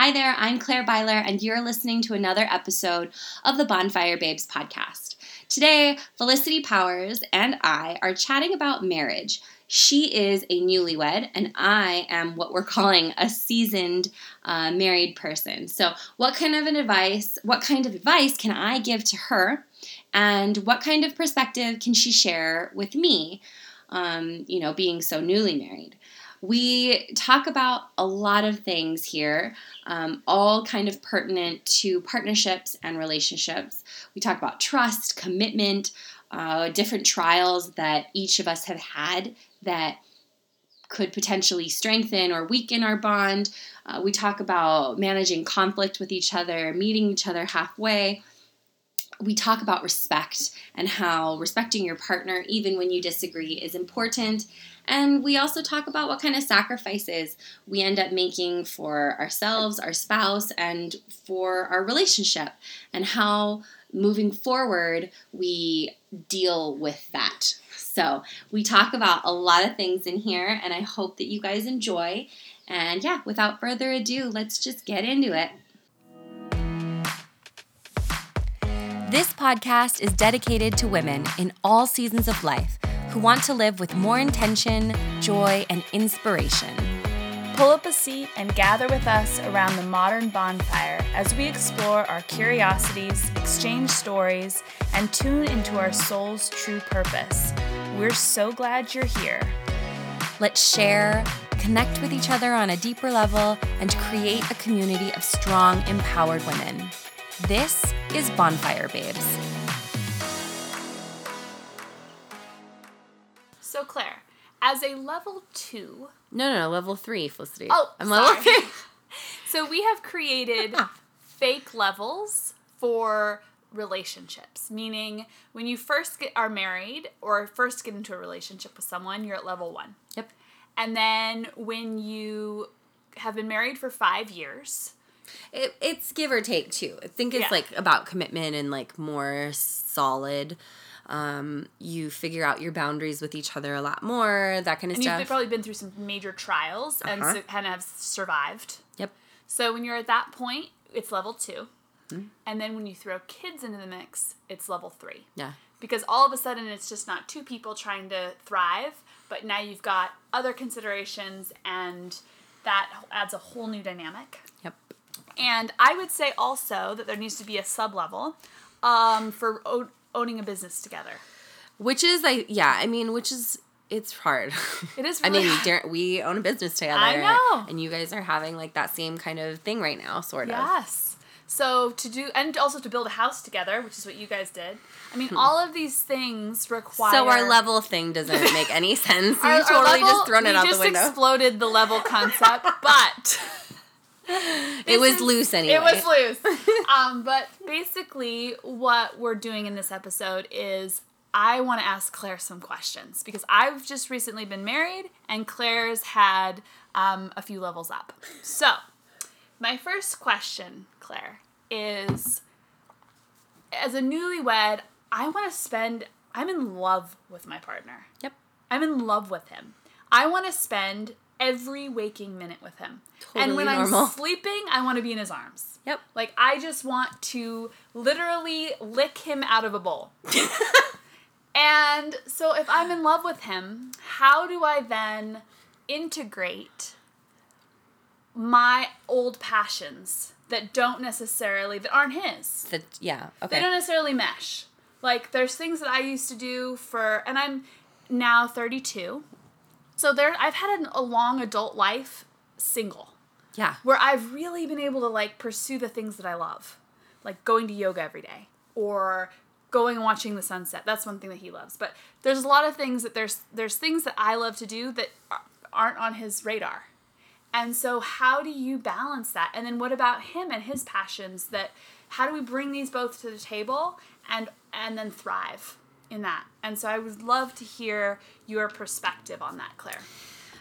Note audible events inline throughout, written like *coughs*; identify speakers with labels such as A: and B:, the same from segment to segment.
A: Hi there, I'm Claire Byler, and you're listening to another episode of the Bonfire Babes podcast. Today, Felicity Powers and I are chatting about marriage. She is a newlywed, and I am what we're *laughs* calling a seasoned uh, married person. So, what kind of an advice? What kind of advice can I give to her, and what kind of perspective can she share with me? Um, you know, being so newly married. We talk about a lot of things here, um, all kind of pertinent to partnerships and relationships. We talk about trust, commitment, uh, different trials that each of us have had that could potentially strengthen or weaken our bond. Uh, we talk about managing conflict with each other, meeting each other halfway. We talk about respect and how respecting your partner, even when you disagree, is important. And we also talk about what kind of sacrifices we end up making for ourselves, our spouse, and for our relationship, and how moving forward we deal with that. So, we talk about a lot of things in here, and I hope that you guys enjoy. And yeah, without further ado, let's just get into it. This podcast is dedicated to women in all seasons of life who want to live with more intention, joy, and inspiration.
B: Pull up a seat and gather with us around the modern bonfire as we explore our curiosities, exchange stories, and tune into our soul's true purpose. We're so glad you're here.
A: Let's share, connect with each other on a deeper level, and create a community of strong, empowered women. This is Bonfire Babes.
B: So, Claire, as a level two.
A: No, no, no, level three, Felicity.
B: Oh,
A: I'm
B: sorry.
A: level *laughs* three.
B: so, we have created *laughs* fake levels for relationships, meaning when you first get are married or first get into a relationship with someone, you're at level one.
A: Yep.
B: And then when you have been married for five years,
A: It, it's give or take too. I think it's
B: Yeah.
A: like about commitment and like more solid. Um, you figure out your boundaries with each other a lot more, that kind of
B: and
A: stuff.
B: you've probably been through some major trials and
A: Uh-huh.
B: so, kind of have survived.
A: yep.
B: So when you're at that point, it's level 2
A: Hmm.
B: And then when you throw kids into the mix, it's level three.
A: Yeah.
B: Because all of a sudden it's just not two people trying to thrive, but now you've got other considerations and that adds a whole new dynamic.
A: Yep.
B: And I would say also that there needs to be a sub level um, for owning a business together.
A: Which is I yeah, I mean, which is it's hard.
B: It is *laughs*
A: I mean,
B: hard.
A: We own a business together.
B: I know.
A: And you guys are having like that same kind of thing right now, sort of.
B: Yes. So to do and also to build a house together, which is what you guys did. I mean, all of these things require.
A: Hmm. So our level thing doesn't make any *laughs* sense.
B: Our-
A: we totally
B: level-
A: just thrown it out the window.
B: exploded the level concept, *laughs* but
A: it was
B: is-
A: loose anyway.
B: It was loose. *laughs* um, but basically, what we're doing in this episode is I want to ask Claire some questions because I've just recently been married and Claire's had um, a few levels up. So, my first question, Claire, is as a newlywed, I want to spend, I'm in love with my partner.
A: Yep.
B: I'm in love with him. I want to spend every waking minute with him. and when
A: normal.
B: I'm sleeping, I want to be in his arms.
A: Yep.
B: Like I just want to literally lick him out of a bowl. *laughs* and so if I'm in love with him, how do I then integrate my old passions that don't necessarily that aren't his?
A: That yeah. okay.
B: They don't necessarily mesh. Like there's things that I used to do for and I'm now 32. So there I've had an, a long adult life single
A: Yeah.
B: where I've really been able to like pursue the things that I love, like going to yoga every day or going and watching the sunset. That's one thing that he loves. But there's a lot of things that there's there's things that I love to do that aren't on his radar. And so how do you balance that? And then what about him and his passions that how do we bring these both to the table and and then thrive in that? And so I would love to hear your perspective on that, Claire.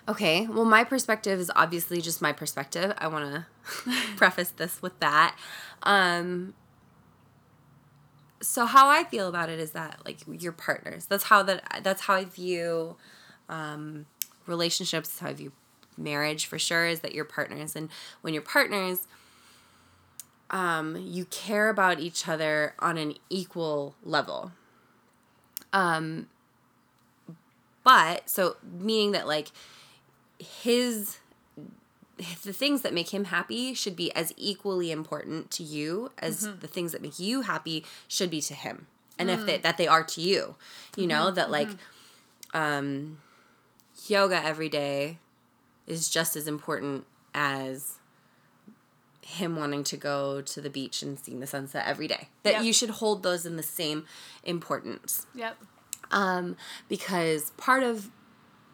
A: Okay. Well, my perspective is obviously just my perspective. I want to *laughs* preface this with that. Um, so how I feel about it is that like your partners. That's how that that's how I view um, relationships. How I view marriage for sure is that you're partners, and when you're partners, um, you care about each other on an equal level. Um, but so meaning that like his the things that make him happy should be as equally important to you as the things that make you happy should be to him. And if they, that they are to you you know that like um yoga every day is just as important as him wanting to go to the beach and seeing the sunset every day that
B: Yep.
A: you should hold those in the same importance
B: Yep.
A: um, because part of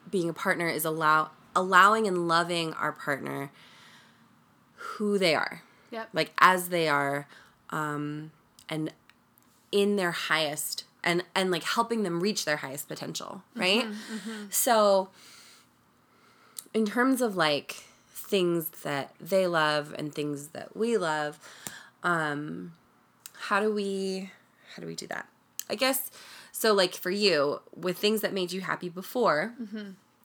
A: being a partner is allow allowing and loving our partner who they are
B: Yep.
A: like as they are um, and in their highest and and like helping them reach their highest potential right so in terms of like things that they love and things that we love um how do we how do we do that i guess so like for you with things that made you happy before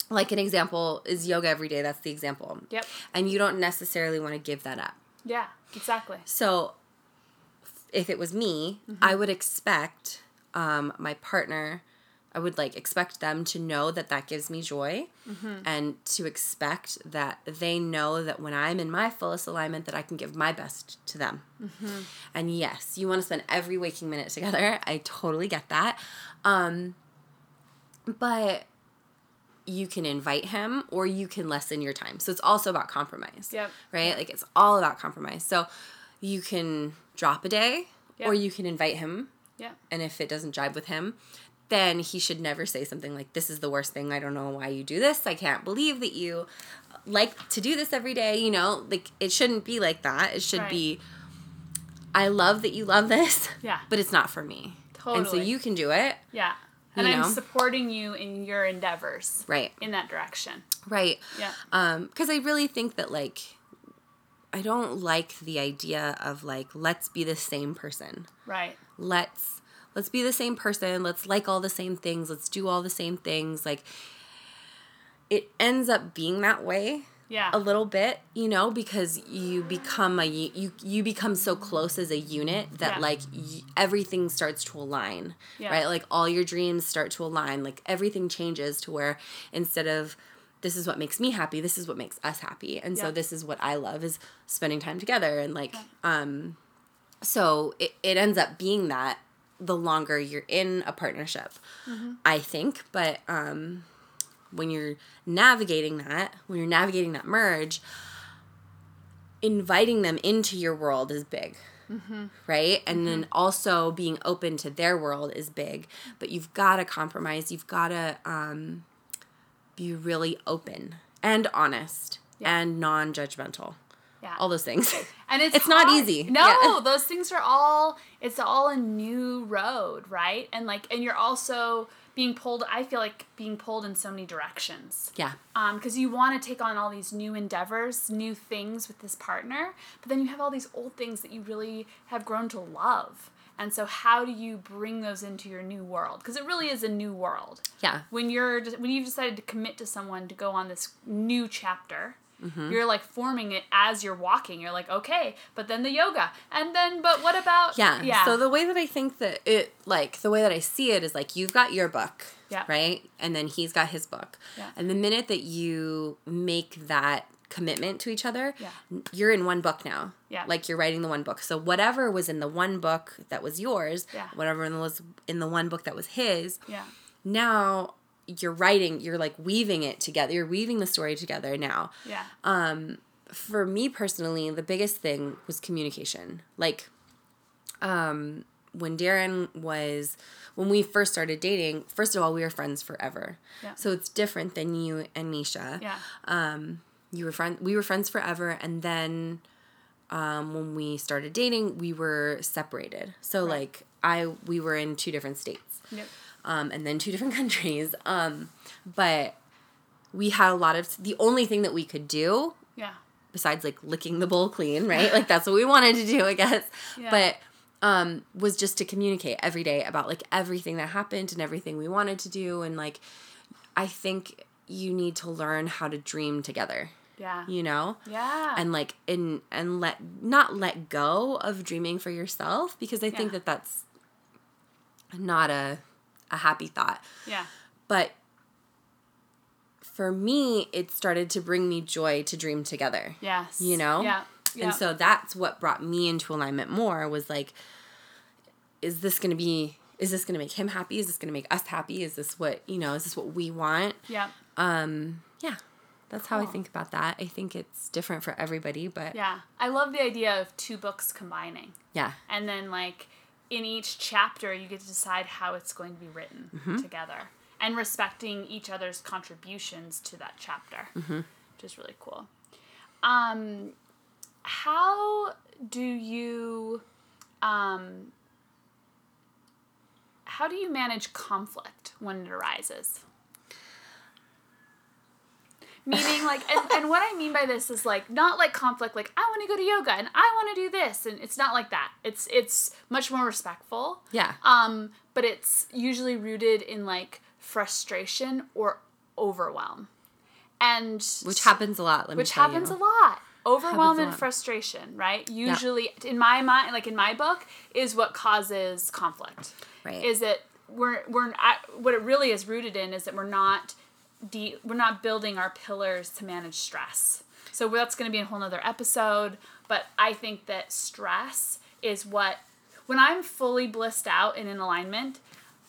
A: like an example is yoga every day that's the example
B: Yep.
A: and you don't necessarily want to give that up
B: Yeah. Exactly.
A: so if it was me, I would expect um, my partner, I would like expect them to know that that gives me joy and to expect that they know that when I'm in my fullest alignment that I can give my best to them. And yes, you want to spend every waking minute together. *laughs* I totally get that. Um, but you can invite him or you can lessen your time. So it's also about compromise
B: Yep.
A: right? Like it's all about compromise. So you can drop a day or you can invite him.
B: Yeah.
A: And if it doesn't jive with him, then he should never say something like, This is the worst thing. I don't know why you do this. I can't believe that you like to do this every day. You know, like it shouldn't be like that. It should
B: Right.
A: be, I love that you love this,
B: Yeah.
A: but it's not for me. Totally. And so you can do it.
B: Yeah. And
A: You
B: I'm supporting you in your endeavors
A: Right.
B: in that direction.
A: Right.
B: Yeah.
A: Um, because I really think that like I don't like the idea of like let's be the same person.
B: Right.
A: Let's let's be the same person. Let's like all the same things. Let's do all the same things. Like it ends up being that way
B: Yeah.
A: a little bit, you know, because you become a you you become so close as a unit that
B: Yeah.
A: like y- everything starts to align,
B: Yeah.
A: right? Like all your dreams start to align. Like everything changes to where instead of this is what makes me happy, this is what makes us happy, and so this is what I love is spending time together and like um, so it it ends up being that the longer you're in a partnership, I think, but um when you're navigating that, when you're navigating that merge, inviting them into your world is big. Right? And then also being open to their world is big. But you've got to compromise. You've got to um, be really open and honest
B: Yeah.
A: and non judgmental.
B: yeah.
A: All those things.
B: And it's
A: it's not easy.
B: No,
A: Yeah. *laughs*
B: those things are all it's all a new road, right? And like and you're also being pulled I feel like being pulled in so many directions.
A: yeah.
B: Um, because you want to take on all these new endeavors, new things with this partner, but then you have all these old things that you really have grown to love. And so, how do you bring those into your new world? Because it really is a new world.
A: Yeah.
B: When you're when you've decided to commit to someone to go on this new chapter,
A: Mm-hmm.
B: you're like forming it as you're walking. You're like, okay, but then the yoga, and then but what about
A: Yeah.
B: yeah
A: So the way that I think that it like the way that I see it is like you've got your book.
B: Yeah.
A: Right? And then he's got his book.
B: Yeah.
A: And the minute that you make that commitment to each other,
B: Yeah.
A: you're in one book now.
B: Yeah.
A: Like you're writing the one book. So whatever was in the one book that was yours,
B: Yeah.
A: whatever was in the one book that was his,
B: yeah
A: now you're writing, you're like weaving it together. You're weaving the story together now.
B: Yeah.
A: Um for me personally the biggest thing was communication. Like um when darren was when we first started dating first of all we were friends forever.
B: Yeah.
A: so it's different than you and nisha.
B: Yeah.
A: Um you were friend we were friends forever and then um when we started dating we were separated. So
B: Right.
A: like i we were in two different states.
B: Yep
A: um, and then two different *laughs* countries. Um, but we had a lot of the only thing that we could do
B: yeah
A: besides like licking the bowl clean, right? like that's what we wanted to do, I guess.
B: Yeah.
A: But um, was just to communicate every day about like everything that happened and everything we wanted to do, and like I think you need to learn how to dream together.
B: Yeah.
A: you know?
B: Yeah.
A: And like in and let not let go of dreaming for yourself because I think that that's not a a happy thought.
B: yeah.
A: But for me, it started to bring me joy to dream together.
B: Yes.
A: You know?
B: Yeah. Yeah.
A: And so that's what brought me into alignment more was like, is this going to be, is this going to make him happy? Is this going to make us happy? Is this what, you know, is this what we want?
B: yeah.
A: Um, yeah, that's how I think about that. I think it's different for everybody, but. Yeah.
B: I love the idea of two books combining.
A: Yeah.
B: And then, like, in each chapter, you get to decide how it's going to be written
A: Mm-hmm.
B: together and respecting each other's contributions to that chapter,
A: Mm-hmm.
B: which is really cool. Um, how do you, um, how do you manage conflict when it arises? Meaning, like, and, and what I mean by this is like not like conflict, like I want to go to yoga and I want to do this, and it's not like that. It's it's much more respectful.
A: Yeah.
B: Um, but it's usually rooted in like frustration or overwhelm, and
A: Which happens a lot. Let me
B: which happens
A: you.
B: a lot. Overwhelm and frustration, right? Usually, in my mind, like in my book, is what causes conflict.
A: Right.
B: Is that we're we're I, what it really is rooted in is that we're not de- we're not building our pillars to manage stress. So that's going to be a whole nother episode. But I think that stress is what when I'm fully blissed out and in alignment,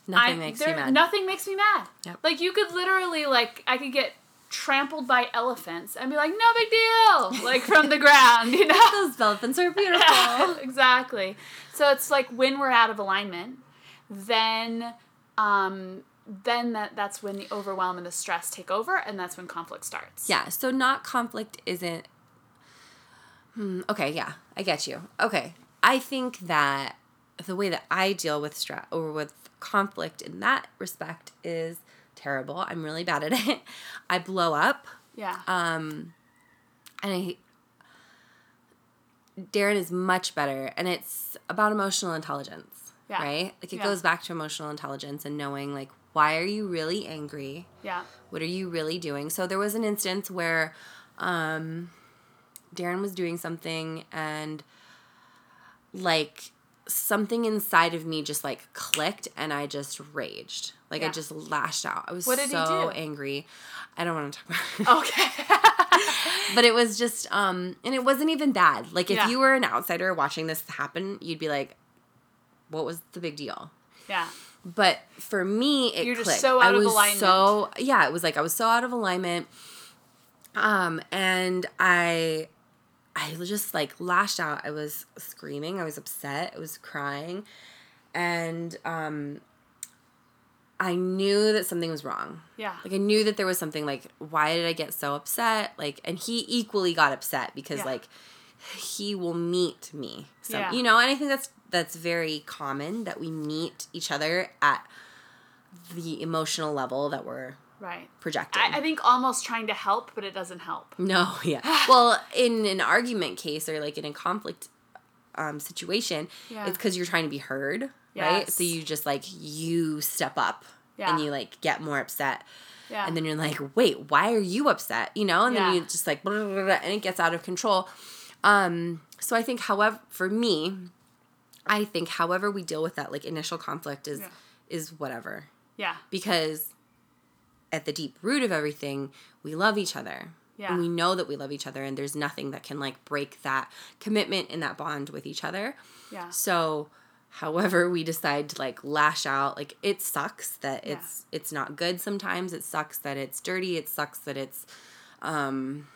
A: Nothing
B: I,
A: makes
B: there-
A: you mad.
B: Nothing makes me mad.
A: Yep.
B: Like you could literally like I could get trampled by elephants and be like, no big deal, like from the ground, you *laughs* know.
A: Those elephants are *laughs* beautiful. *laughs*
B: exactly. So it's like when we're out of alignment, then um then that that's when the overwhelm and the stress take over and that's when conflict starts.
A: Yeah, so not conflict isn't. Hmm, okay, yeah, I get you. Okay, I think that the way that I deal with stress or with conflict in that respect is terrible. I'm really bad at *laughs* it. I blow up,
B: Yeah.
A: um, and I. Darren is much better, and it's about emotional intelligence,
B: Yeah.
A: right? Like it
B: Yeah.
A: goes back to emotional intelligence and knowing like why are you really angry?
B: yeah.
A: what are you really doing so there was an instance where um darren was doing something and like something inside of me just like clicked and i just raged like i just lashed out i was
B: What did he
A: so angry i don't want to talk about it *laughs*
B: Okay. *laughs*
A: but it was just um and it wasn't even bad like if
B: Yeah.
A: you were an outsider watching this happen you'd be like what was the big deal
B: yeah.
A: But for me, it
B: You're just so out
A: I
B: of alignment.
A: So yeah, it was like I was so out of alignment. Um, and I, I just like lashed out. I was screaming. I was upset. I was crying, and um, I knew that something was wrong.
B: Yeah.
A: Like I knew that there was something. Like why did I get so upset? Like, and he equally got upset because
B: Yeah.
A: like he will meet me. So
B: Yeah.
A: You know, and I think that's that's very common that we meet each other at the emotional level that we're
B: Right.
A: projecting.
B: I, I think almost trying to help, but it doesn't help.
A: no, *laughs* yeah. *sighs* well, in an argument case or like in a conflict um, situation,
B: Yeah.
A: it's because you're trying to be heard, right? So you just like you step up
B: Yeah.
A: and you like get more upset.
B: Yeah.
A: And then you're like, wait, why are you upset? You know, and then you just like, blah, *laughs* blah, blah, and it gets out of control. Um, so I think, however, for me, I think however we deal with that like initial conflict is
B: Yeah.
A: is whatever
B: yeah.
A: because at the deep root of everything, we love each other.
B: Yeah.
A: And we know that we love each other and there's nothing that can like break that commitment and that bond with each other.
B: Yeah.
A: So however we decide to like lash out, like it sucks that
B: Yeah.
A: it's it's not good sometimes. It sucks that it's dirty. It sucks that it's um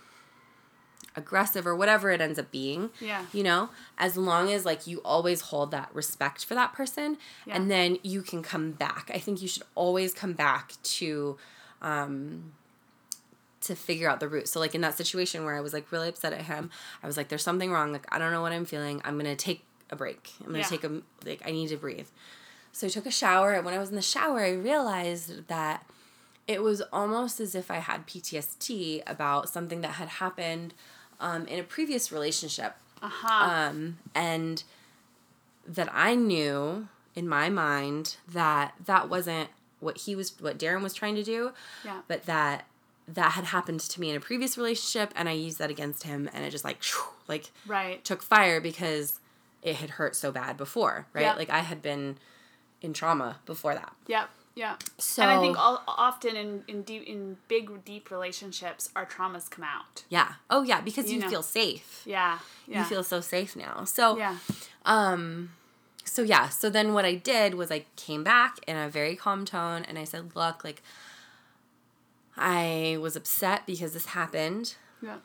A: aggressive or whatever it ends up being.
B: Yeah.
A: You know, as long as like you always hold that respect for that person
B: Yeah.
A: and then you can come back. I think you should always come back to um to figure out the root. So like in that situation where I was like really upset at him, I was like there's something wrong. Like I don't know what I'm feeling. I'm going to take a break. I'm going to
B: Yeah.
A: take a like I need to breathe. So I took a shower and when I was in the shower I realized that it was almost as if I had PTSD about something that had happened um, in a previous relationship
B: Uh huh.
A: um, and that I knew in my mind that that wasn't what he was, what Darren was trying to do,
B: yeah.
A: but that that had happened to me in a previous relationship and I used that against him and it just like like
B: Right.
A: took fire because it had hurt so bad before, right?
B: Yep.
A: Like I had been in trauma before that.
B: Yep. Yeah.
A: So
B: and I think all, often in in deep in big deep relationships, our traumas come out.
A: yeah. Oh yeah, because
B: You
A: you,
B: know.
A: feel safe.
B: Yeah. Yeah.
A: You feel so safe now. So
B: Yeah.
A: um so yeah, so then what I did was I came back in a very calm tone and I said, "Look, like I was upset because this happened
B: Yeah.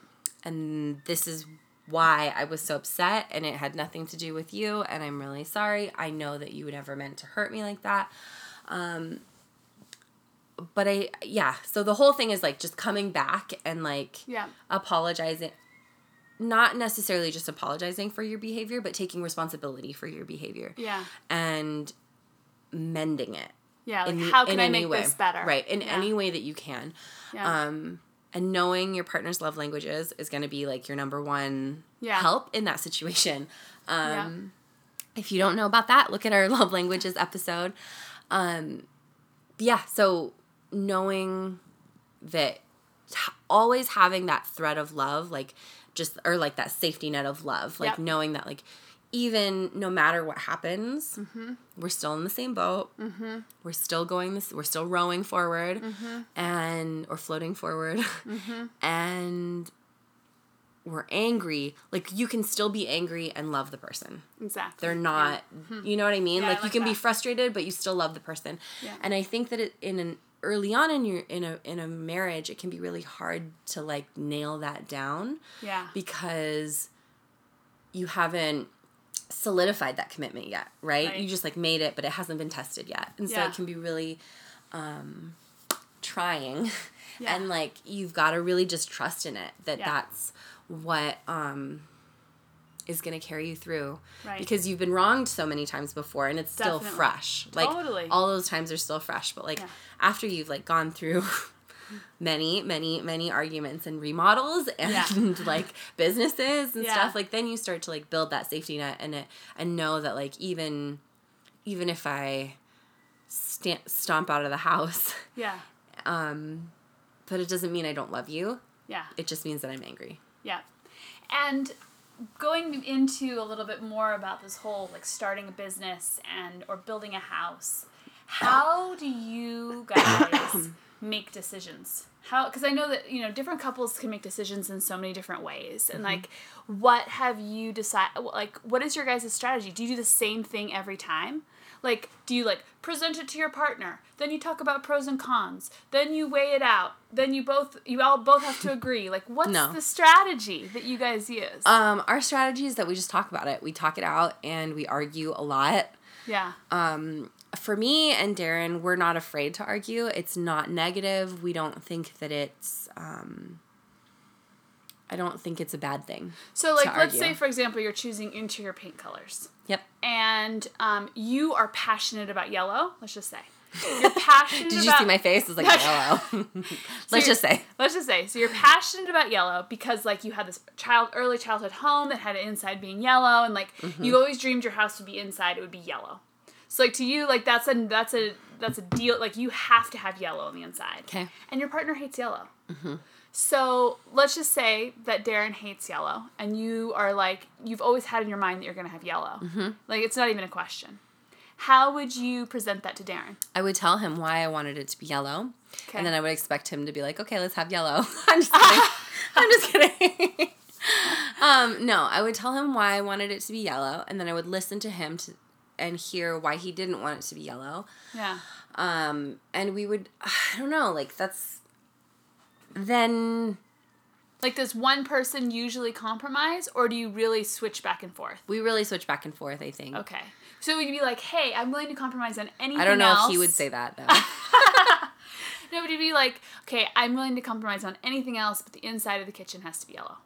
A: and this is why I was so upset and it had nothing to do with you and I'm really sorry. I know that you never meant to hurt me like that. Um but I yeah, so the whole thing is like just coming back and like
B: Yeah.
A: apologizing not necessarily just apologizing for your behavior, but taking responsibility for your behavior
B: Yeah.
A: and mending it.
B: Yeah. Like,
A: in
B: how can
A: in
B: I make
A: way.
B: this better?
A: Right, in
B: Yeah.
A: any way that you can.
B: Yeah.
A: Um, and knowing your partner's love languages is going to be like your number one
B: Yeah.
A: help in that situation. Um, If you don't know about that, look at our *laughs* love languages episode. Um, yeah, so knowing that always having that thread of love, like just, or like that safety net of love, like
B: Yep.
A: knowing that, like, even no matter what happens,
B: Mm-hmm.
A: we're still in the same boat. We're still going this. We're still rowing forward,
B: Mm-hmm.
A: and or floating forward, *laughs* and we're angry. Like you can still be angry and love the person.
B: Exactly.
A: They're not. You know what I mean?
B: Yeah, I
A: like, you
B: like
A: can be frustrated, but you still love the person.
B: Yeah.
A: And I think that it, in an early on in your in a in a marriage, it can be really hard to like nail that down
B: Yeah.
A: because you haven't solidified that commitment yet, right?
B: Right.
A: You just like made it, but it hasn't been tested yet. And so
B: Yeah.
A: it can be really um trying.
B: Yeah. *laughs*
A: And like you've got to really just trust in it that
B: Yeah.
A: that's what um is going to carry you through
B: Right.
A: because you've been wronged so many times before and it's still fresh like
B: Totally.
A: all those times are still fresh but like
B: Yeah.
A: after you've like gone through *laughs* many many many arguments and remodels *laughs* and
B: Yeah. *laughs*
A: like businesses and
B: Yeah.
A: stuff like then you start to like build that safety net and it and know that like even even if i sta- stomp out of the house
B: Yeah.
A: um but it doesn't mean i don't love you
B: Yeah.
A: it just means that i'm angry
B: Yeah. And going into a little bit more about this whole like starting a business and or building a house, how do you guys *coughs* make decisions? How cuz I know that, you know, different couples can make decisions in so many different ways. And mm-hmm. like what have you decided like what is your guys' strategy? Do you do the same thing every time? Like, do you like present it to your partner? Then you talk about pros and cons. Then you weigh it out. Then you both you all both have to agree. Like, what's
A: No.
B: the strategy that you guys use?
A: um our strategy is that we just talk about it we talk it out and we argue a lot
B: yeah,
A: um for me and Darren, we're not afraid to argue. It's not negative. We don't think that it's um I don't think it's a bad thing.
B: So, like, let's
A: argue.
B: say, for example, you're choosing interior paint colors,
A: Yep.
B: and um, you are passionate about yellow. Let's just say you're *laughs* passionate.
A: Did you
B: about,
A: see my face? It's like *laughs* yellow. *laughs* Let's just say.
B: Let's just say, so you're passionate about yellow because, like, you had this child, early childhood home that had an inside being yellow, and like,
A: Mm-hmm.
B: you always dreamed your house would be inside; it would be yellow. So, like, to you, like, that's a that's a that's a deal. Like, you have to have yellow on the inside.
A: Okay.
B: And your partner hates yellow. So let's just say that Darren hates yellow, and you are like, you've always had in your mind that you're gonna have yellow. Like it's not even a question. How would you present that to Darren?
A: I would tell him why I wanted it to be yellow.
B: Okay.
A: And then I would expect him to be like, okay, let's have yellow. *laughs* I'm just kidding. *laughs* I'm just kidding. *laughs* um, no, I would tell him why I wanted it to be yellow, and then I would listen to him to and hear why he didn't want it to be yellow.
B: Yeah.
A: Um, and we would, *sighs* I don't know, like that's then
B: Like, does one person usually compromise, or do you really switch back and forth?
A: we really switch back and forth. I think.
B: Okay. So you'd be like, "Hey, I'm willing to compromise on anything."
A: I don't know
B: else.
A: if he would say that though. *laughs*
B: No, but he'd be like, "Okay, I'm willing to compromise on anything else, but the inside of the kitchen has to be yellow."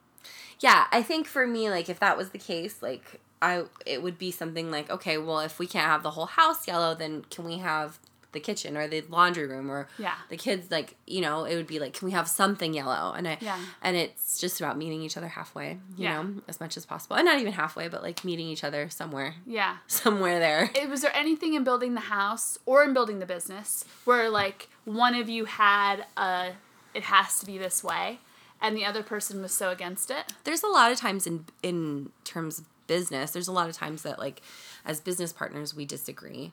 A: yeah, I think for me, like if that was the case, like I, it would be something like, okay, well, if we can't have the whole house yellow, then can we have the kitchen or the laundry room or
B: Yeah.
A: the kids? Like, you know, it would be like, can we have something yellow? And I,
B: Yeah.
A: and it's just about meeting each other halfway, you
B: Yeah.
A: know, as much as possible, and not even halfway, but like meeting each other somewhere,
B: Yeah. *laughs*
A: somewhere there.
B: it, was there anything in building the house or in building the business where like one of you had a it has to be this way, and the other person was so against it.
A: there's a lot of times in in terms of business there's a lot of times that like as business partners we disagree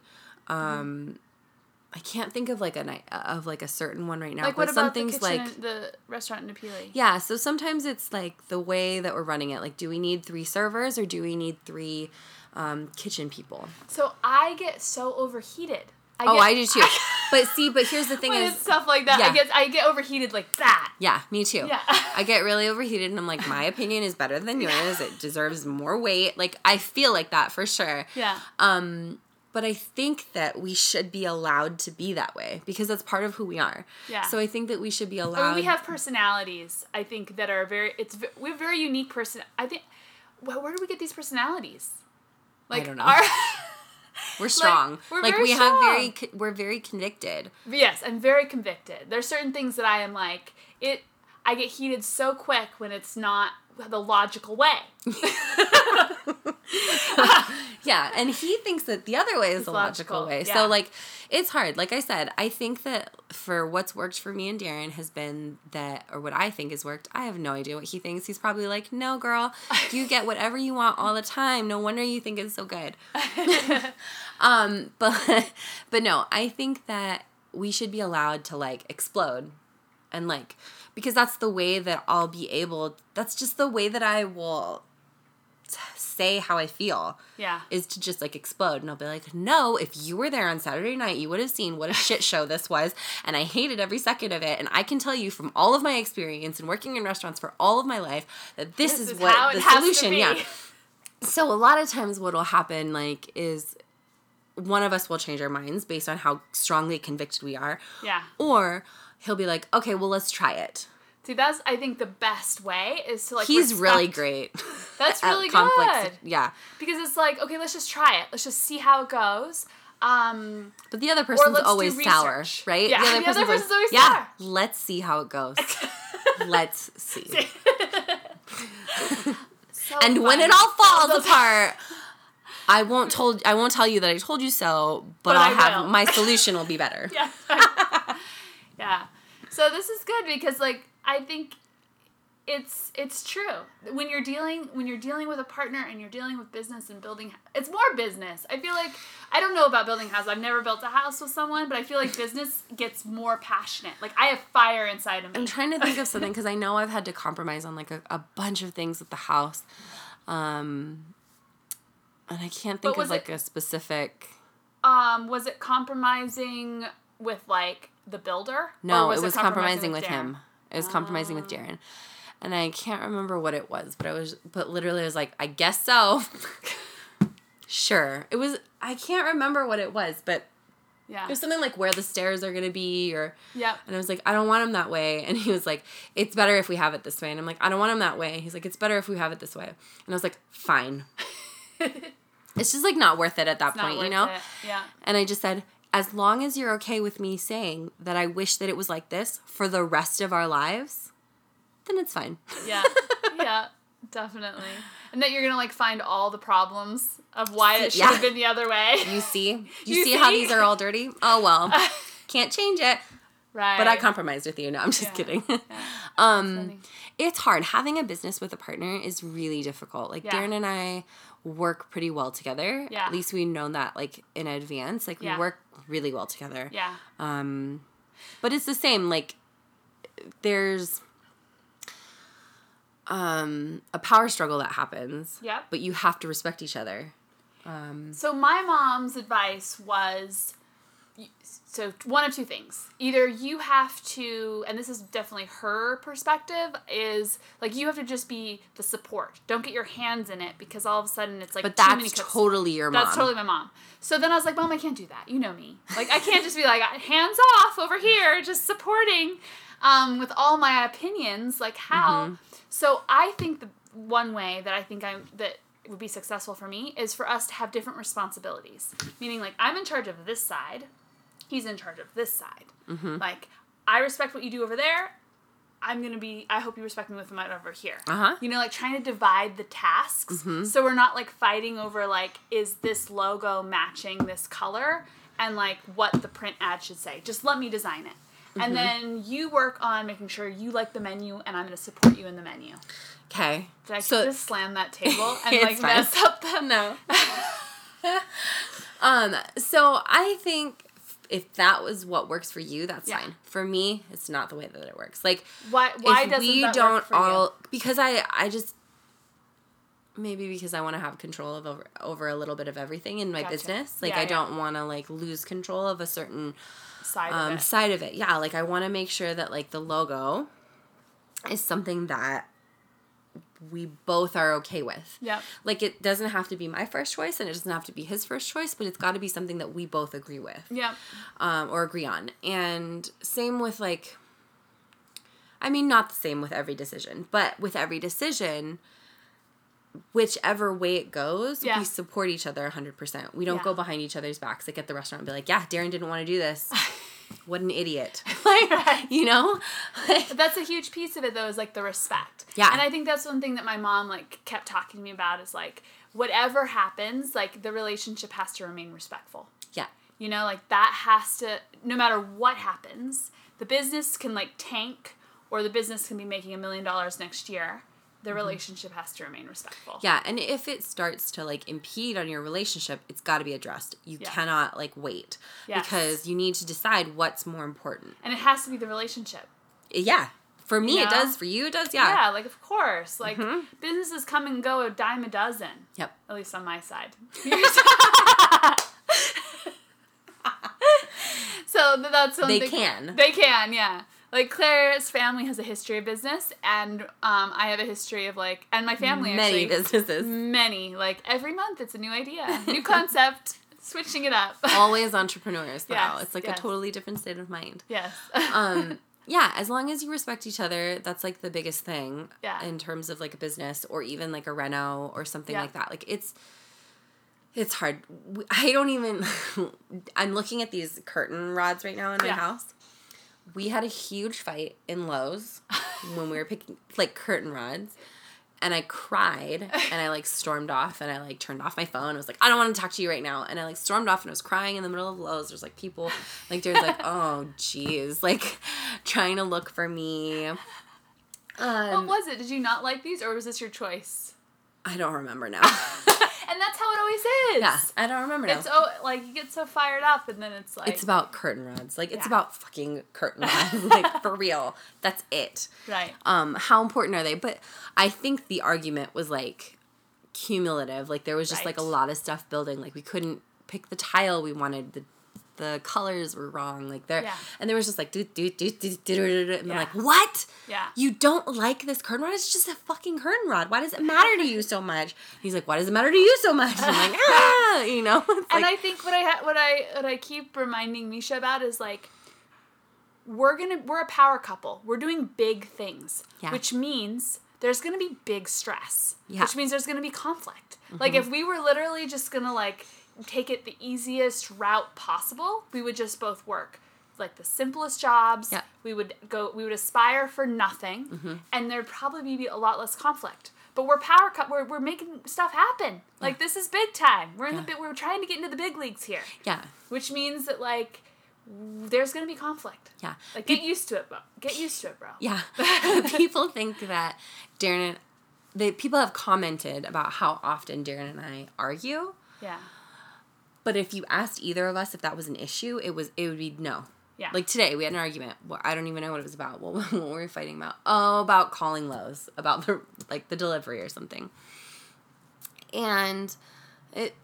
A: um i can't think of like a night of like a certain one right now
B: Like
A: but
B: what
A: some
B: about the
A: things
B: kitchen,
A: like
B: the restaurant in Apili?
A: yeah so sometimes it's like the way that we're running it like do we need three servers or do we need three um, kitchen people
B: So I get so overheated. I
A: oh
B: get,
A: i do too *laughs* but see but here's the thing is
B: stuff like that,
A: yeah.
B: I get I get overheated like that.
A: Yeah, me too.
B: Yeah. *laughs*
A: I get really overheated and I'm like, my opinion is better than yours. It deserves more weight. Like I feel like that for sure.
B: Yeah.
A: Um, but I think that we should be allowed to be that way because that's part of who we are.
B: Yeah.
A: So I think that we should be allowed.
B: I mean, we have personalities. I think that are very. It's we have very unique person. I think. Where, where do we get these personalities? Like
A: don't know.
B: Our, *laughs*
A: we're *laughs* strong.
B: we're
A: like
B: very
A: we have very we're very convicted.
B: yes, I'm very convicted. There's certain things that I am like it. I get heated so quick when it's not the logical way. *laughs*
A: Yeah, and he thinks that the other way is the logical,
B: logical,
A: way.
B: yeah.
A: So like it's hard. Like I said, I think that for what's worked for me and Darren has been that or what I think has worked. I have no idea what he thinks. He's probably like, "No, girl, you get whatever you want all the time. No wonder you think it's so good." *laughs* um, but *laughs* but no, I think that we should be allowed to like explode and like because that's the way that I'll be able that's just the way that I will say how I feel
B: Yeah.
A: is to just like explode and I'll be like, "No, if you were there on Saturday night, you would have seen what a *laughs* shit show this was and I hated every second of it and I can tell you from all of my experience and working in restaurants for all of my life that this,
B: This
A: is,
B: is
A: what the solution, yeah. So a lot of times what'll happen like is one of us will change our minds based on how strongly convicted we are
B: Yeah.
A: or he'll be like, "Okay, well, let's try it."
B: See, that's I think the best way is to like.
A: He's really great. *laughs*
B: That's *laughs*
A: at
B: really good
A: Yeah.
B: because it's like okay, let's just try it. Let's just see how it goes. Um,
A: But the other person's always sour, right?
B: Yeah, the other person's always
A: yeah.
B: sour."
A: Let's see how it goes. *laughs* let's see.
B: so
A: and when it all falls apart, I won't told I won't tell you that I told you so, but,
B: But
A: I'll
B: I
A: have my solution will be better.
B: yeah. Yeah. So this is good because like I think it's it's true. When you're dealing when you're dealing with a partner and you're dealing with business and building it's more business. I feel like I don't know about building houses. I've never built a house with someone, but I feel like business gets more passionate. Like I have fire inside of me.
A: I'm trying to think of something *laughs* because I know I've had to compromise on like a, a bunch of things with the house. Um and I can't think of like
B: it-
A: a specific
B: um was it compromising with like the builder?
A: No, it was compromising, with,
B: Darren?
A: him. It was compromising
B: Ah.
A: with Darren. And I can't remember what it was, but I was but literally I was like, I guess so. *laughs* sure. It was I can't remember what it was, but
B: Yeah.
A: it was something like where the stairs are gonna be or
B: yeah.
A: and I was like, I don't want him that way. And he was like, It's better if we have it this way. And I'm like, I don't want him that way. He's like, It's better if we have it this way. And I was like, Fine. *laughs* it's just like not worth it at that
B: Not
A: point, you know?
B: it. Yeah.
A: And I just said, as long as you're okay with me saying that I wish that it was like this for the rest of our lives, then it's fine.
B: Yeah. *laughs* yeah. Definitely. And that you're gonna like find all the problems of why it should
A: Yeah.
B: have been the other way.
A: You see? *laughs* You,
B: You
A: see, how these are all dirty? Oh well. *laughs* Can't change it.
B: right.
A: But I compromised with you. No, I'm just
B: Yeah.
A: kidding.
B: Yeah.
A: um it's hard. Having a business with a partner is really difficult. Like. Darren and I work pretty well together.
B: Yeah.
A: At least we know that like in advance. Like
B: Yeah.
A: we work really well together.
B: Yeah.
A: Um, but it's the same. Like there's um a power struggle that happens.
B: Yeah.
A: But you have to respect each other. Um,
B: So my mom's advice was so one of two things. Either you have to and this is definitely her perspective is like you have to just be the support. Don't get your hands in it because all of a sudden it's like
A: but
B: too many
A: that's totally your mom.
B: That's totally my mom. So then I was like, Mom, I can't do that. You know me. Like, I can't just be like, hands off over here, just supporting um, with all my opinions. Like, how?
A: Mm-hmm.
B: So I think the one way that I think I'm, that would be successful for me is for us to have different responsibilities. Meaning, like, I'm in charge of this side, he's in charge of this side.
A: Mm-hmm.
B: Like, I respect what you do over there. I'm gonna be. I hope you respect me with my over here.
A: Uh-huh.
B: You know, like trying to divide the tasks, so we're not like fighting over like is this logo matching this color and like what the print ad should say. Just let me design it. And then you work on making sure you like the menu, and I'm to support you in the menu.
A: Okay.
B: Did I
A: So-
B: just slam that table *laughs* and like
A: fine.
B: mess up the
A: No. *laughs* um. So I think if that was what works for you, that's
B: Yeah.
A: fine. For me, it's not the way that it works. Like
B: Why? Why doesn't
A: we
B: that
A: don't
B: work for
A: all because I I just maybe because I want to have control of over, over a little bit of everything in my
B: Gotcha.
A: business. Like
B: Yeah,
A: I
B: yeah.
A: don't want to like lose control of a certain?
B: Side
A: um,
B: of it.
A: side of it. Yeah, like I want to make sure that like the logo is something that we both are okay with.
B: Yeah.
A: Like it doesn't have to be my first choice and it doesn't have to be his first choice, but it's got to be something that we both agree with
B: Yeah.
A: um, or agree on. And same with like, I mean, not the same with every decision, but with every decision, whichever way it goes,
B: Yeah.
A: we support each other 100%. We don't
B: Yeah.
A: go behind each other's backs, like at the restaurant and be like, yeah, Darren didn't want to do this. *laughs* what an idiot. *laughs* like, you know?
B: That's a huge piece of it though is like the respect
A: Yeah.
B: and i think that's one thing that my mom like kept talking to me about is like whatever happens like the relationship has to remain respectful
A: yeah.
B: you know like that has to no matter what happens the business can like tank or the business can be making a million dollars next year the relationship has to remain respectful
A: Mm-hmm. Yeah, and if it starts to like impede on your relationship, it's got to be addressed. You
B: Yeah.
A: cannot like wait
B: Yes.
A: because you need to decide what's more important.
B: and it has to be the relationship
A: Yeah. For me,
B: You
A: it does. For you, it does. Yeah.
B: yeah like of course like
A: Mhm.
B: businesses come and go a dime a dozen
A: Yep.
B: at least on my side. *laughs* *laughs* so that's one
A: They can.
B: They can, yeah. Like Claire's family has a history of business, and um, I have a history of like, and my family
A: Many
B: actually
A: businesses.
B: many like every month it's a new idea, new concept, *laughs* switching it up. *laughs*
A: Always entrepreneurs, though.
B: Yes,
A: it's like
B: yes.
A: a totally different state of mind.
B: yes. *laughs*
A: Um, yeah, as long as you respect each other, that's like the biggest thing
B: Yeah.
A: in terms of like a business or even like a reno or something
B: Yeah.
A: like that. Like it's it's hard. I don't even I'm looking at these curtain rods right now in my
B: Yeah.
A: house. We had a huge fight in Lowe's *laughs* when we were picking like curtain rods. And I cried and I like stormed off and I like turned off my phone. I was like, I don't want to talk to you right now. And I like stormed off and I was crying in the middle of Lowe's. There's like people like there's like, *laughs* oh geez, like trying to look for me.
B: what
A: Um,
B: was it? Did you not like these, or was this your choice?
A: I don't remember now. *laughs*
B: And that's how it always is.
A: yeah, I don't remember now.
B: It's oh, like you get so fired up, and then it's like
A: It's about curtain rods. Like it's
B: Yeah.
A: about fucking curtain *laughs* rods. like for real. That's it.
B: right.
A: Um, how important are they? But I think the argument was like cumulative. Like there was just like a lot of stuff building. Like we couldn't pick the tile we wanted. The the colors were wrong. Like there
B: Yeah.
A: and there was just like do do do do do do and I'm
B: Yeah.
A: like, what?
B: Yeah.
A: You don't like this curtain rod? It's just a fucking curtain rod. Why does it matter to you so much? He's like, why does it matter to you so much? And I'm like, *laughs* ah, you know. *laughs* It's
B: and
A: like,
B: I think what I ha- what I what I keep reminding Misha about is like we're gonna we're a power couple. We're doing big things,
A: Yeah.
B: which means there's gonna be big stress.
A: Yeah. Mm-hmm.
B: Which means there's gonna be conflict. Like if we were literally just gonna like take it the easiest route possible, we would just both work like the simplest jobs.
A: Yeah.
B: We would go. We would aspire for nothing, mm-hmm. and there'd probably be a lot less conflict. But we're power cut. We're, we're making stuff happen. Like this is big time. We're in
A: Yeah.
B: the. We're trying to get into the big leagues here,
A: yeah.
B: which means that like w- there's gonna be conflict.
A: Yeah.
B: Like get used to it, bro. Get used to it, bro.
A: Yeah. *laughs* people think that Darren and they people have commented about how often Darren and I argue.
B: Yeah.
A: But if you asked either of us if that was an issue, it was it would be no.
B: Yeah.
A: Like today, we had an argument. Well, I don't even know what it was about. *laughs* What, what were we fighting about? Oh, about calling Lowe's about the like the delivery or something. And it,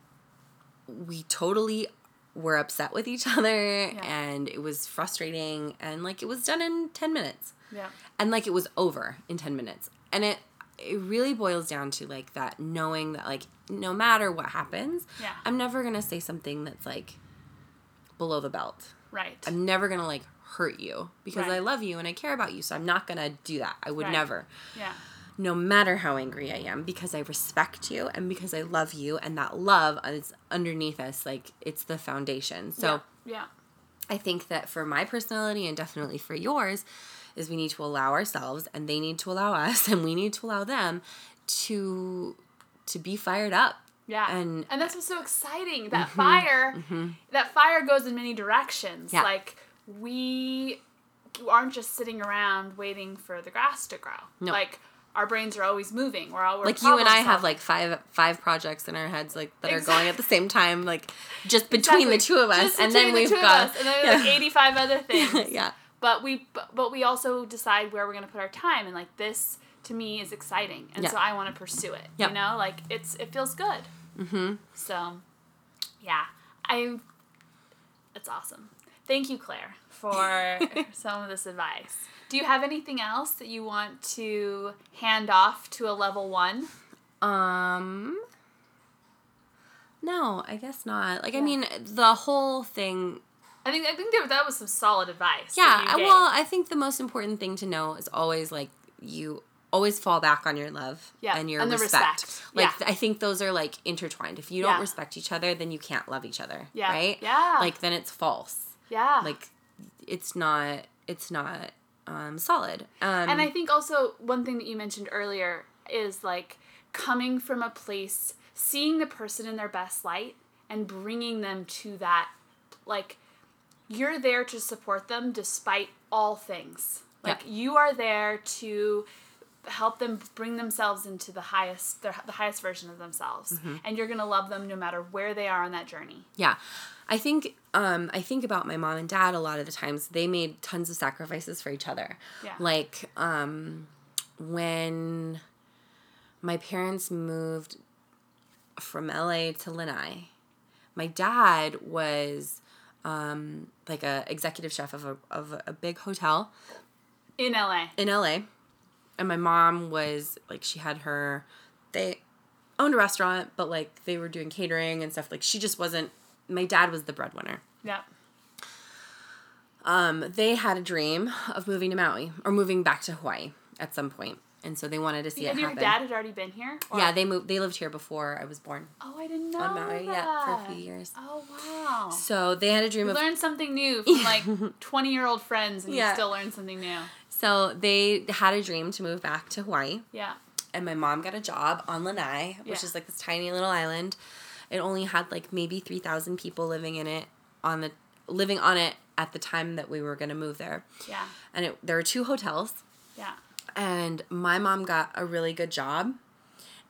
A: we totally were upset with each *laughs* other, and it was frustrating. And like it was done in ten minutes
B: Yeah.
A: and like it was over in 10 minutes and it it really boils down to like that knowing that like no matter what happens
B: Yeah.
A: i'm never gonna say something that's like below the belt
B: Right.
A: i'm never gonna like hurt you because
B: Right.
A: i love you and i care about you so i'm not gonna do that i would
B: Right.
A: never
B: yeah.
A: no matter how angry i am because i respect you and because i love you and that love is underneath us like it's the foundation so
B: Yeah.
A: I think that for my personality and definitely for yours is we need to allow ourselves and they need to allow *laughs* us and we need to allow them to to be fired up.
B: Yeah.
A: And-
B: and that's what's so exciting. That mm-hmm. fire mm-hmm. that fire goes in many directions.
A: Yeah.
B: Like we aren't just sitting around waiting for the grass to grow.
A: No.
B: Like our brains are always moving. We're all we're
A: like you and I
B: problem
A: have like five five projects in our heads like that are going at the same time like just between the two of us
B: Just
A: and then
B: the
A: we've got
B: us, and then there's like *laughs* 85 other *laughs* things.
A: yeah
B: But we but, we also decide where we're going to put our time and like this to me is exciting and
A: Yeah.
B: so I want to pursue it.
A: Yep.
B: You know, like it's it feels good.
A: mm-hmm
B: So, yeah, I. It's awesome. Thank you, Claire, for *laughs* some of this advice. Do you have anything else that you want to hand off to a level one?
A: um no I guess not like I mean the whole thing
B: I think I think there, that was some solid advice. that
A: yeah
B: gave.
A: well I think the most important thing to know is always like you always fall back on your love
B: Yeah,
A: and your
B: and
A: respect.
B: respect.
A: Like
B: Yeah.
A: I think those are like intertwined. If you don't respect each other, then you can't love each other.
B: Yeah.
A: Right?
B: Yeah.
A: Like then it's false.
B: yeah,
A: Like it's not it's not um solid. Um
B: And I think also one thing that you mentioned earlier is like coming from a place, seeing the person in their best light and bringing them to that. Like, you're there to support them despite all things. Like,
A: Yeah.
B: you are there to help them bring themselves into the highest their, the highest version of themselves
A: Mm-hmm.
B: and you're going to love them no matter where they are on that journey
A: Yeah. I think um I think about my mom and dad a lot of the times they made tons of sacrifices for each other.
B: Yeah.
A: Like um when my parents moved from LA to Lanai, my dad was um like a executive chef of a of a big hotel
B: in LA
A: in LA. And my mom was like she had her they owned a restaurant, but like they were doing catering and stuff. Like she just wasn't my dad was the breadwinner.
B: yeah
A: Um, they had a dream of moving to Maui or moving back to Hawaii at some point. And so they wanted to see
B: and
A: it
B: your
A: happen.
B: dad had already been here Or-
A: yeah, they moved they lived here before I was born.
B: oh I didn't know
A: On Maui, yeah, for a few years.
B: oh wow
A: So they had a dream
B: You
A: of
B: learn something new *laughs* from like 20 year old friends and
A: Yeah.
B: you still learn something new.
A: so they had a dream to move back to Hawaii.
B: Yeah.
A: and my mom got a job on Lanai, which
B: Yeah.
A: is like this tiny little island. It only had like maybe three thousand people living in it on the living on it at the time that we were gonna move there.
B: Yeah.
A: And it, there were two hotels,
B: Yeah.
A: And my mom got a really good job,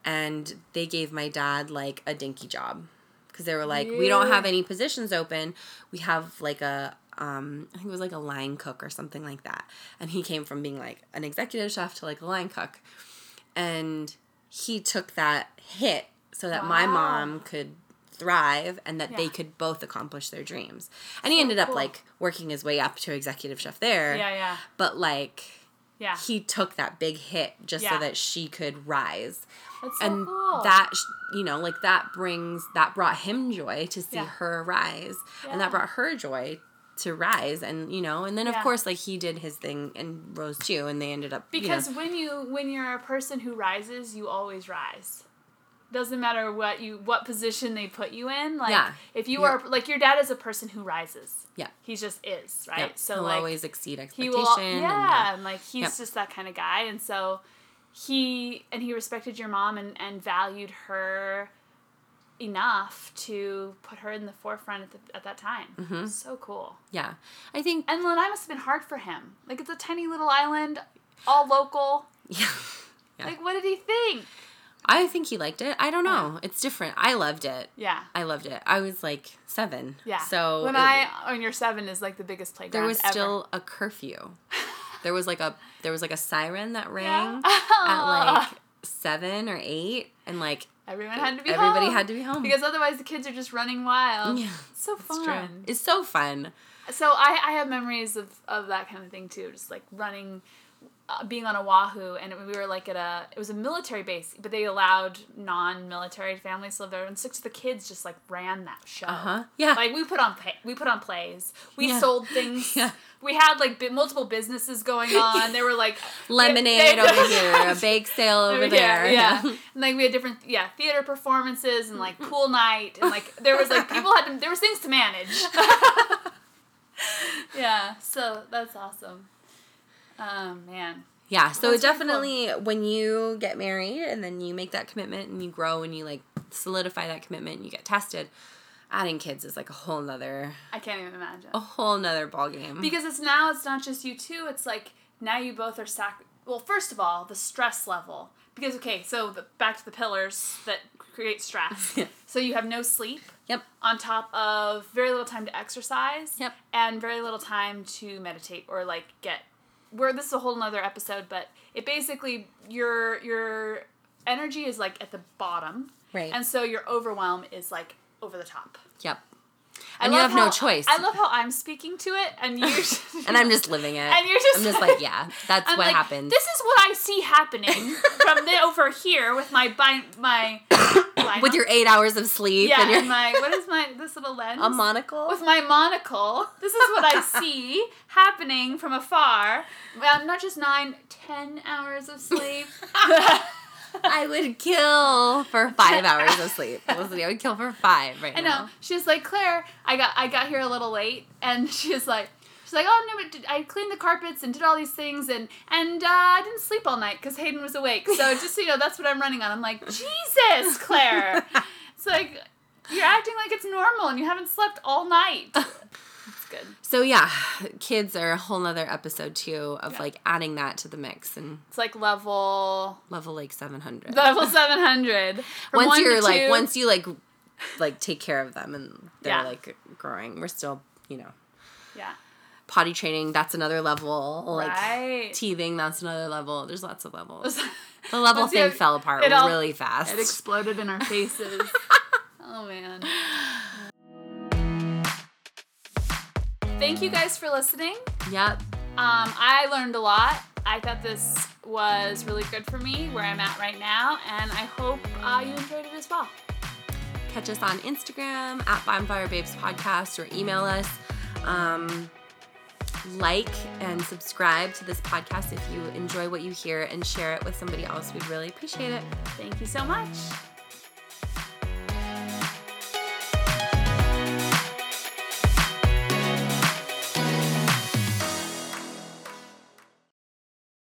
A: and they gave my dad like a dinky job, because they were like, we don't have any positions open. We have like a um, I think it was like a line cook or something like that. And he came from being like an executive chef to like a line cook. And he took that hit so that my mom could thrive and that they could both accomplish their dreams. And he
B: So
A: ended up
B: cool.
A: like working his way up to executive chef there.
B: Yeah. Yeah.
A: But like
B: Yeah.
A: he took that big hit just so that she could rise
B: That's so
A: and
B: cool.
A: that you know like that brings that brought him joy to see
B: Yeah.
A: her rise and that brought her joy to rise and you know and then of
B: Yeah.
A: course like he did his thing and rose too and they ended up you know-
B: because when you when you're a person who rises, you always rise. Doesn't matter what you what position they put you in. Like
A: Yeah.
B: if you are like your dad is a person who rises.
A: Yeah.
B: He just is, right?
A: Yep.
B: So
A: he'll
B: like
A: always exceed
B: he
A: expectation
B: will
A: and,
B: yeah, and like he's
A: Yep.
B: just that kind of guy and so he and he respected your mom and, and valued her enough to put her in the forefront at, the, at that time
A: Mhm.
B: so cool
A: yeah i think
B: and lanai must have been hard for him like it's a tiny little island all local
A: yeah *laughs* Yeah.
B: like what did he think
A: i think he liked it. I don't know. It's different. I loved it.
B: Yeah.
A: I loved it. I was like seven.
B: Yeah.
A: So
B: when
A: it-
B: i when you're seven is like the biggest playground
A: there was
B: ever.
A: still a curfew. *laughs* There was like a there was like a siren that rang
B: Yeah. *laughs*
A: at like seven or eight and like
B: everyone had to be home.
A: everybody
B: home.
A: had to be home.
B: Because otherwise the kids are just running wild.
A: Yeah,
B: it's so fun.
A: It's so fun.
B: So I, I have memories of, of that kind of thing too, just like running, uh, being on Oahu, and it, we were like at a it was a military base, but they allowed non-military families to live there, and six of the kids just like ran that show.
A: uh-huh yeah
B: Like we put on we put on plays, we
A: Yeah.
B: sold things.
A: Yeah.
B: We had like bi- multiple businesses going *laughs* on. There were like
A: lemonade
B: they-
A: over *laughs* here a bake sale over
B: yeah,
A: there
B: Yeah, *laughs* and like we had different yeah theater performances and like pool night and like there was like people had to there was things to manage. yeah, so that's awesome. Oh man.
A: Yeah, so
B: That's
A: it
B: really cool.
A: definitely when you get married and then you make that commitment and you grow and you like solidify that commitment and you get tested. adding kids is like a whole nother
B: I can't even imagine.
A: a whole nother ball game.
B: Because it's now it's not just you two. It's like now you both are sac. Well, first of all, the stress level. Because okay, so the, back to the pillars that create stress. *laughs* yeah. so you have no sleep.
A: Yep.
B: On top of very little time to exercise.
A: Yep.
B: And very little time to meditate or like get. Where this is a whole nother episode, but it basically your your energy is like at the bottom.
A: Right.
B: And so your overwhelm is like over the top.
A: Yep.
B: I
A: And you have no choice.
B: I love how I'm speaking to it, and you. *laughs*
A: and I'm just living it. *laughs*
B: And you're just
A: I'm just
B: like-
A: yeah, *laughs* that's
B: I'm
A: what
B: like,
A: happened.
B: This is what I see happening from the, over here with my bi- my *coughs*
A: With your eight hours of sleep
B: yeah
A: and your
B: and my what is my this little lens
A: a monocle.
B: with my monocle. This is what I see happening from afar. Um, not just nine, ten hours of sleep.
A: I would kill for five *laughs* hours of sleep. Listen, I would kill for five right now.
B: I know.
A: now.
B: She was like, Claire, I got I got here a little late, and *laughs* she was like. She's like, oh no, but I cleaned the carpets and did all these things, and and uh, I didn't sleep all night because Hayden was awake. So just so you know, that's what I'm running on. I'm like, Jesus, Claire. *laughs* it's like you're acting like it's normal, and you haven't slept all night.
A: So yeah, *sighs* kids are a whole nother episode too of
B: Yeah.
A: like adding that to the mix and
B: It's like level
A: level like seven hundred.
B: level seven hundred. *laughs*
A: Once you're like once you like like take care of them and they're
B: Yeah.
A: like growing, we're still you know
B: yeah,
A: potty training. That's another level. Like
B: right.
A: teething. That's another level. There's lots of levels. *laughs* The level thing fell apart
B: all-
A: really fast.
B: It exploded in our faces. *laughs* oh man. Thank you guys for listening.
A: yep.
B: Um, I learned a lot. I thought this was really good for me where I'm at right now, and I hope uh, you enjoyed it as well.
A: Catch us on Instagram at Bonfire Babes Podcast or email us. Um, like and subscribe to this podcast if you enjoy what you hear and share it with somebody else. We'd really appreciate it.
B: Thank you so much.